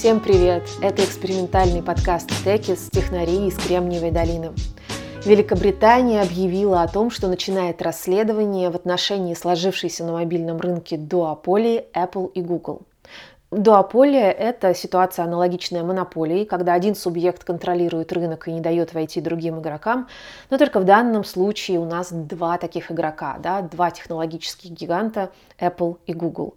Всем привет! Это экспериментальный подкаст «Текис. Технари из Кремниевой долины». Великобритания объявила о том, что начинает расследование в отношении сложившейся на мобильном рынке дуополии Apple и Google. Дуополия – это ситуация аналогичная монополии, когда один субъект контролирует рынок и не дает войти другим игрокам, но только в данном случае у нас два таких игрока, да, два технологических гиганта – Apple и Google.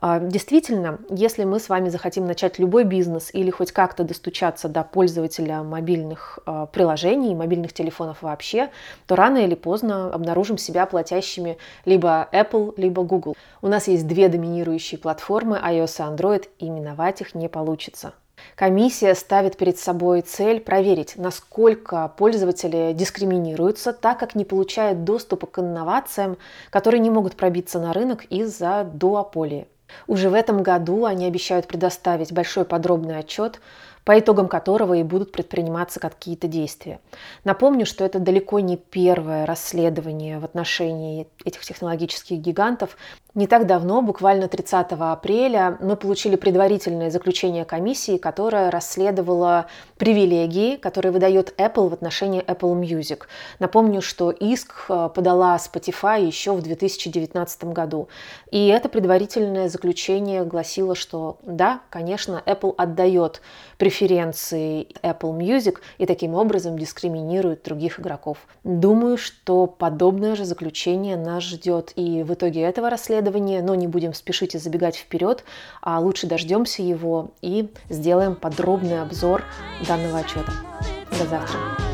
А, действительно, если мы с вами захотим начать любой бизнес или хоть как-то достучаться до пользователя мобильных а, приложений, мобильных телефонов вообще, то рано или поздно обнаружим себя платящими либо Apple, либо Google. У нас есть две доминирующие платформы iOS и Android, и миновать их не получится. Комиссия ставит перед собой цель проверить, насколько пользователи дискриминируются, так как не получают доступа к инновациям, которые не могут пробиться на рынок из-за дуополии. Уже в этом году они обещают предоставить большой подробный отчет по итогам которого и будут предприниматься какие-то действия. Напомню, что это далеко не первое расследование в отношении этих технологических гигантов. Не так давно, буквально 30 апреля, мы получили предварительное заключение комиссии, которая расследовала привилегии, которые выдает Apple в отношении Apple Music. Напомню, что иск э, подала Spotify еще в 2019 году. И это предварительное заключение гласило, что да, конечно, Apple отдает преференции преференции Apple Music и таким образом дискриминирует других игроков. Думаю, что подобное же заключение нас ждет и в итоге этого расследования, но не будем спешить и забегать вперед, а лучше дождемся его и сделаем подробный обзор данного отчета. До завтра.